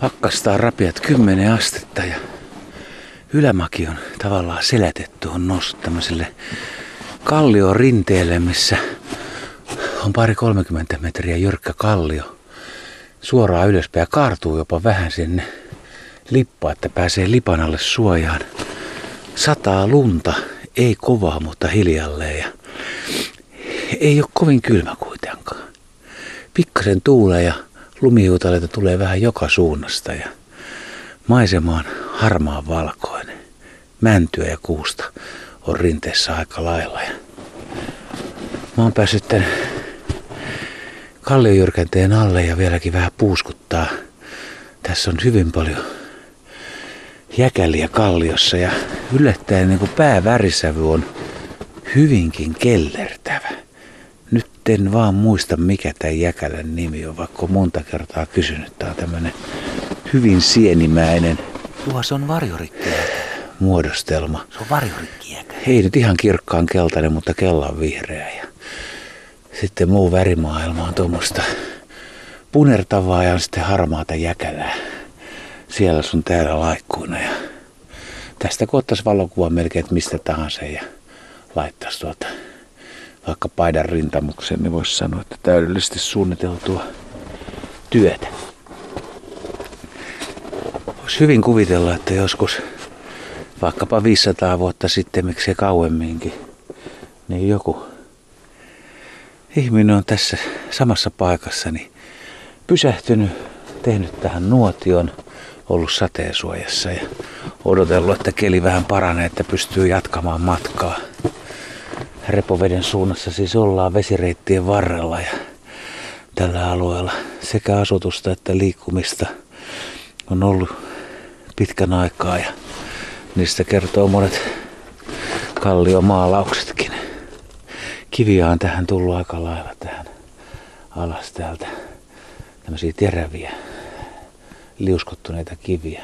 Pakkastaa rapiat 10 astetta ja ylämäki on tavallaan selätetty, on noussut tämmöiselle kallio rinteelle, missä on pari 30 metriä jyrkkä kallio. Suoraan ylöspäin ja kaartuu jopa vähän sinne lippaa, että pääsee lipan alle suojaan. Sataa lunta, ei kovaa, mutta hiljalleen ja ei ole kovin kylmä kuitenkaan. Pikkasen tuulee ja lumihuutaleita tulee vähän joka suunnasta ja maisema on harmaan valkoinen. Mäntyä ja kuusta on rinteessä aika lailla. Ja mä oon päässyt tän kalliojyrkänteen alle ja vieläkin vähän puuskuttaa. Tässä on hyvin paljon jäkäliä kalliossa ja yllättäen niin kuin päävärisävy on hyvinkin kellertävä. Nyt en vaan muista mikä tämä jäkälän nimi on, vaikka on monta kertaa kysynyt. Tämä on tämmöinen hyvin sienimäinen. Tuo se on varjorikki muodostelma. Se on varjorikki Ei nyt ihan kirkkaan keltainen, mutta kellan vihreä. Ja sitten muu värimaailma on tuommoista punertavaa ja sitten harmaata jäkälää. Siellä sun täällä laikkuina. Ja tästä kun ottaisi valokuva melkein, että mistä tahansa ja laittaisi tuota vaikka paidan rintamukseen, niin voisi sanoa, että täydellisesti suunniteltua työtä. Voisi hyvin kuvitella, että joskus vaikkapa 500 vuotta sitten, miksei kauemminkin, niin joku ihminen on tässä samassa paikassa niin pysähtynyt, tehnyt tähän nuotion, ollut sateensuojassa ja odotellut, että keli vähän paranee, että pystyy jatkamaan matkaa. Repoveden suunnassa siis ollaan vesireittien varrella ja tällä alueella sekä asutusta että liikkumista on ollut pitkän aikaa ja niistä kertoo monet kalliomaalauksetkin. Kiviä on tähän tullut aika lailla tähän alas täältä. Tämmöisiä teräviä, liuskottuneita kiviä.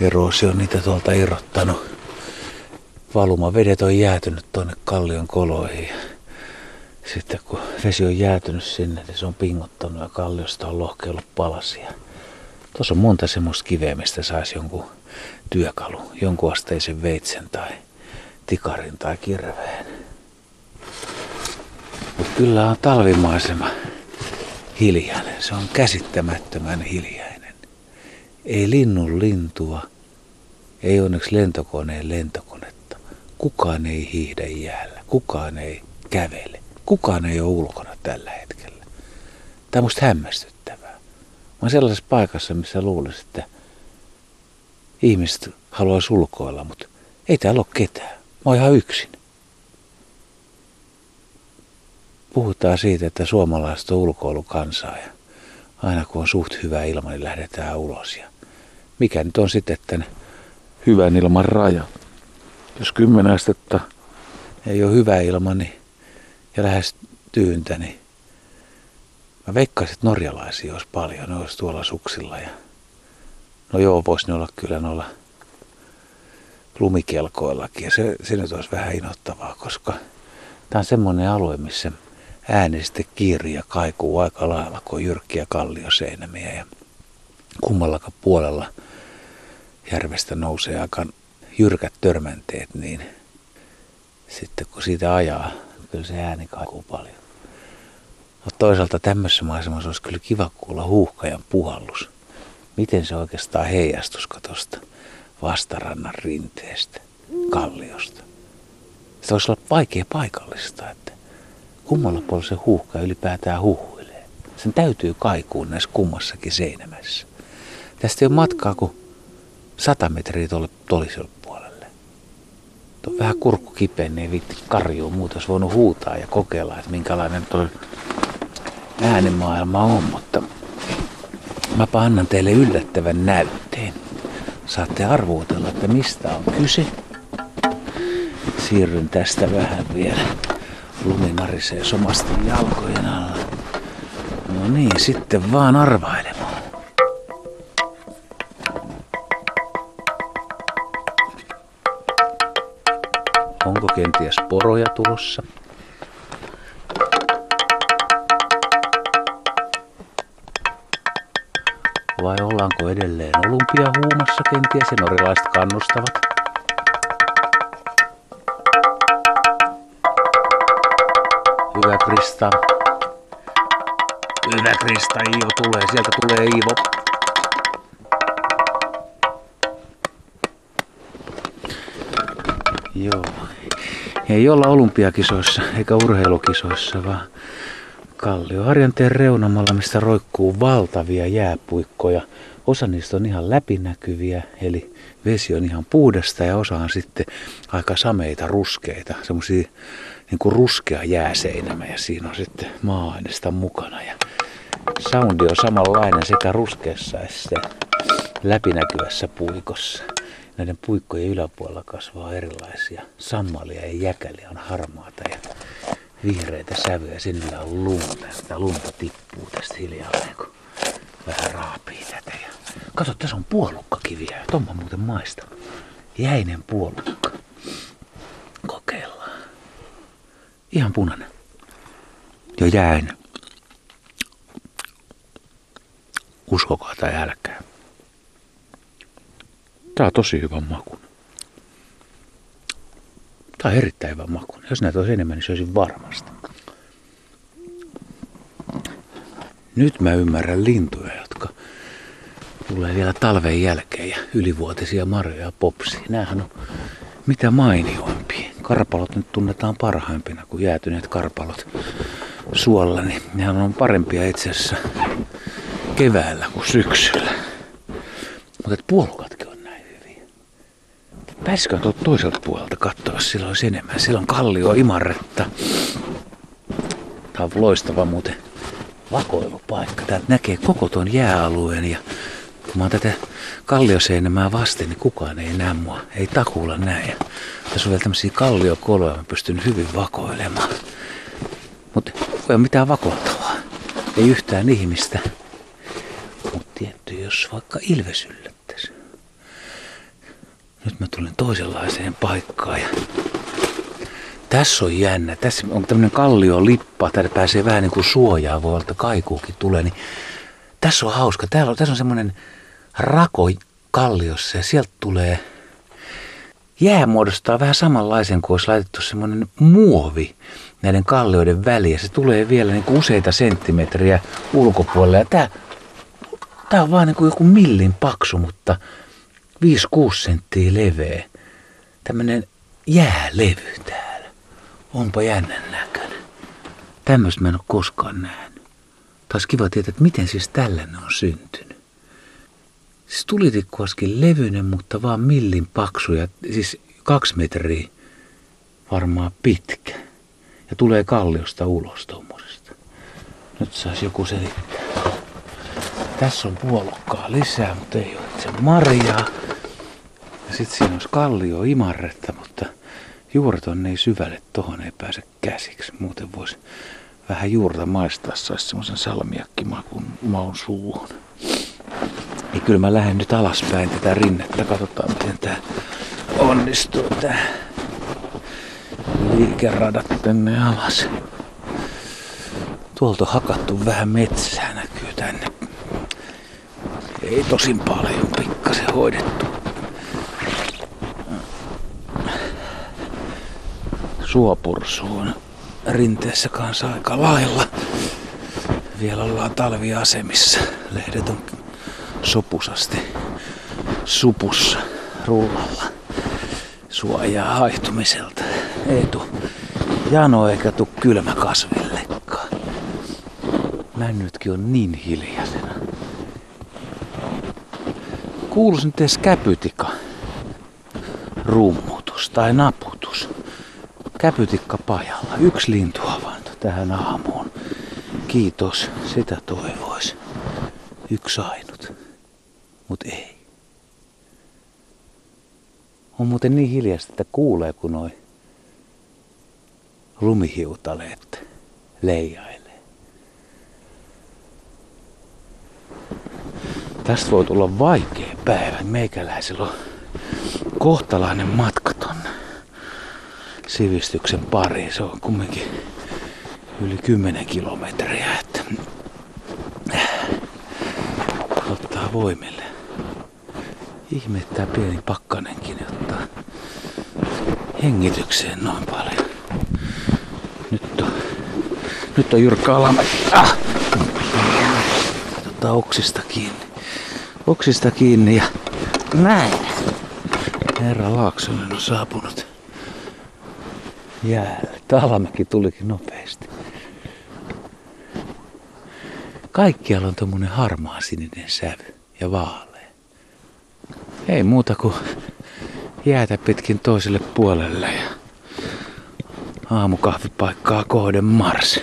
Eroosi on niitä tuolta irrottanut valumavedet on jäätynyt tuonne kallion koloihin. Sitten kun vesi on jäätynyt sinne, niin se on pingottanut ja kalliosta on lohkeillut palasia. Tuossa on monta semmoista kiveä, mistä saisi jonkun työkalu, jonkun asteisen veitsen tai tikarin tai kirveen. Mutta kyllä on talvimaisema hiljainen. Se on käsittämättömän hiljainen. Ei linnun lintua, ei onneksi lentokoneen lentokone Kukaan ei hiihdä jäällä, kukaan ei kävele, kukaan ei ole ulkona tällä hetkellä. Tämä on musta hämmästyttävää. Mä oon sellaisessa paikassa, missä luulisin, että ihmiset haluaa sulkoilla, mutta ei täällä ole ketään. Mä oon ihan yksin. Puhutaan siitä, että suomalaiset on ulkoilukansaa ja aina kun on suht hyvä ilma, niin lähdetään ulos. Ja mikä nyt on sitten tämän hyvän ilman raja? Jos kymmenen astetta ei ole hyvä ilma niin, ja lähes tyyntä, niin mä veikkaisin, että norjalaisia olisi paljon, ne olisi tuolla suksilla. Ja... No joo, voisi ne olla kyllä noilla lumikelkoillakin ja se, se nyt olisi vähän inottavaa, koska tämä on semmoinen alue, missä ääni sitten kiiri ja kaikuu aika lailla, kun on jyrkkiä kallioseinämiä ja kummallakaan puolella järvestä nousee aika jyrkät törmänteet, niin sitten kun siitä ajaa, kyllä se ääni kaikuu paljon. Mutta toisaalta tämmöisessä maisemassa olisi kyllä kiva kuulla huuhkajan puhallus. Miten se oikeastaan heijastus tuosta vastarannan rinteestä, kalliosta. Se olisi olla vaikea paikallista, että kummalla puolella se huuhka ylipäätään huhuilee. Sen täytyy kaikuun näissä kummassakin seinämässä. Tästä ei ole matkaa kuin 100 metriä tuolle toliselle Tuo vähän kurkku kipeä, niin ei viitti karjuu. Muuta olisi voinut huutaa ja kokeilla, että minkälainen tuo äänimaailma on, mutta mä annan teille yllättävän näytteen. Saatte arvuutella, että mistä on kyse. Siirryn tästä vähän vielä. Lumi narisee somasti jalkojen alla. No niin, sitten vaan arvailemaan. Kenties poroja tulossa? Vai ollaanko edelleen olympiahuumassa kenties ja norilaiset kannustavat? Hyvä Krista. Hyvä Krista, Iivo tulee. Sieltä tulee Iivo. Joo. Ei olla olympiakisoissa eikä urheilukisoissa, vaan Kallioharjanteen reunamalla, mistä roikkuu valtavia jääpuikkoja. Osa niistä on ihan läpinäkyviä, eli vesi on ihan puhdasta ja osa on sitten aika sameita, ruskeita, semmoisia niin kuin ruskea jääseinämä ja siinä on sitten maa-aineista mukana. Ja soundi on samanlainen sekä ruskeassa että läpinäkyvässä puikossa. Näiden puikkojen yläpuolella kasvaa erilaisia sammalia ja jäkäliä on harmaata ja vihreitä sävyjä. Sinillä on lunta ja lunta tippuu tästä hiljalleen, kun vähän raapii tätä. Ja kato, tässä on puolukkakiviä. Tomma muuten maista. Jäinen puolukka. Kokeillaan. Ihan punainen. Jo jäinen. Uskokaa tai älkää. Tää on tosi hyvä maku. Tää on erittäin hyvä maku. Jos näitä olisi enemmän, niin söisin varmasti. Nyt mä ymmärrän lintuja, jotka tulee vielä talven jälkeen ja ylivuotisia marjoja ja popsia. Nämähän on mitä mainioimpia. Karpalot nyt tunnetaan parhaimpina kuin jäätyneet karpalot suolla, niin nehän on parempia itse asiassa keväällä kuin syksyllä. Mutta hyviä. Pääsikö tuolta toiselta puolelta katsoa, sillä olisi enemmän. Siellä on kallio imarretta. Tämä on loistava muuten vakoilupaikka. Täältä näkee koko tuon jääalueen ja kun mä oon tätä kallioseinämää vasten, niin kukaan ei näe mua. Ei takuulla näe. Tässä on vielä tämmöisiä kalliokoloja, mä pystyn hyvin vakoilemaan. Mutta ei ole mitään vakoiltavaa. Ei yhtään ihmistä. Mutta tietty, jos vaikka ilves yllättäisi. Nyt mä tulin toisenlaiseen paikkaan ja tässä on jännä. Tässä on tämmöinen kalliolippa. Täällä pääsee vähän niin kuin suojaa, voi olla, että kaikuukin tulee. Niin tässä on hauska. Täällä on, tässä on semmoinen rako kalliossa ja sieltä tulee jää muodostaa vähän samanlaisen kuin olisi laitettu semmoinen muovi näiden kallioiden väliä. Se tulee vielä niin kuin useita senttimetriä ulkopuolelle. Ja tää, tää on vaan niin kuin joku millin paksu, mutta 5-6 senttiä leveä. Tämmönen jäälevy täällä. Onpa jännän näköinen. Tämmöistä mä en ole koskaan nähnyt. Taas kiva tietää, että miten siis tällainen on syntynyt. Siis tulitikku olisikin levyinen, mutta vaan millin paksu ja siis kaksi metriä varmaan pitkä. Ja tulee kalliosta ulos tuommoisesta. Nyt saisi joku selittää. Tässä on puolukkaa lisää, mutta ei ole itse marjaa. Ja sitten siinä olisi kallio imarretta, mutta juuret on niin syvälle, tohon ei pääse käsiksi. Muuten voisi vähän juurta maistaa, saisi semmoisen salmiakkimakun maun suuhun. Niin kyllä mä lähden nyt alaspäin tätä rinnettä. Katsotaan miten tää onnistuu tää liikeradat tänne alas. Tuolta on hakattu vähän metsää näkyy tänne. Ei tosin paljon, pikkasen hoidettu. Suopursu on rinteessä kanssa aika lailla. Vielä ollaan talviasemissa. Lehdet on sopusasti supussa rullalla. Suojaa haihtumiselta. Ei tuu jano eikä tuu kylmä kasvillekaan. Männytkin on niin hiljaisena. Kuuluisi nyt edes käpytika. Rummutus tai naputus. Käpytikka pajalla. Yksi lintuhavainto tähän aamuun. Kiitos, sitä toivois. Yksi ainut. Mut ei. On muuten niin hiljasta, että kuulee kun noi lumihiutaleet leijailee. Tästä voi tulla vaikea päivä. Meikäläisellä on kohtalainen matka sivistyksen pariin. Se on kumminkin yli 10 kilometriä. Että ottaa voimille. Ihmettää pieni pakkanenkin ottaa hengitykseen noin paljon. Nyt on, nyt on jyrkkä alamäki. Ah! Oksista kiinni. Oksista kiinni ja näin. Herra Laaksonen on saapunut jäälle. Alamäki tulikin nopeasti. Kaikkialla on tommonen harmaa sininen sävy ja vaalea. Ei muuta kuin jäätä pitkin toiselle puolelle ja aamukahvipaikkaa kohden Mars.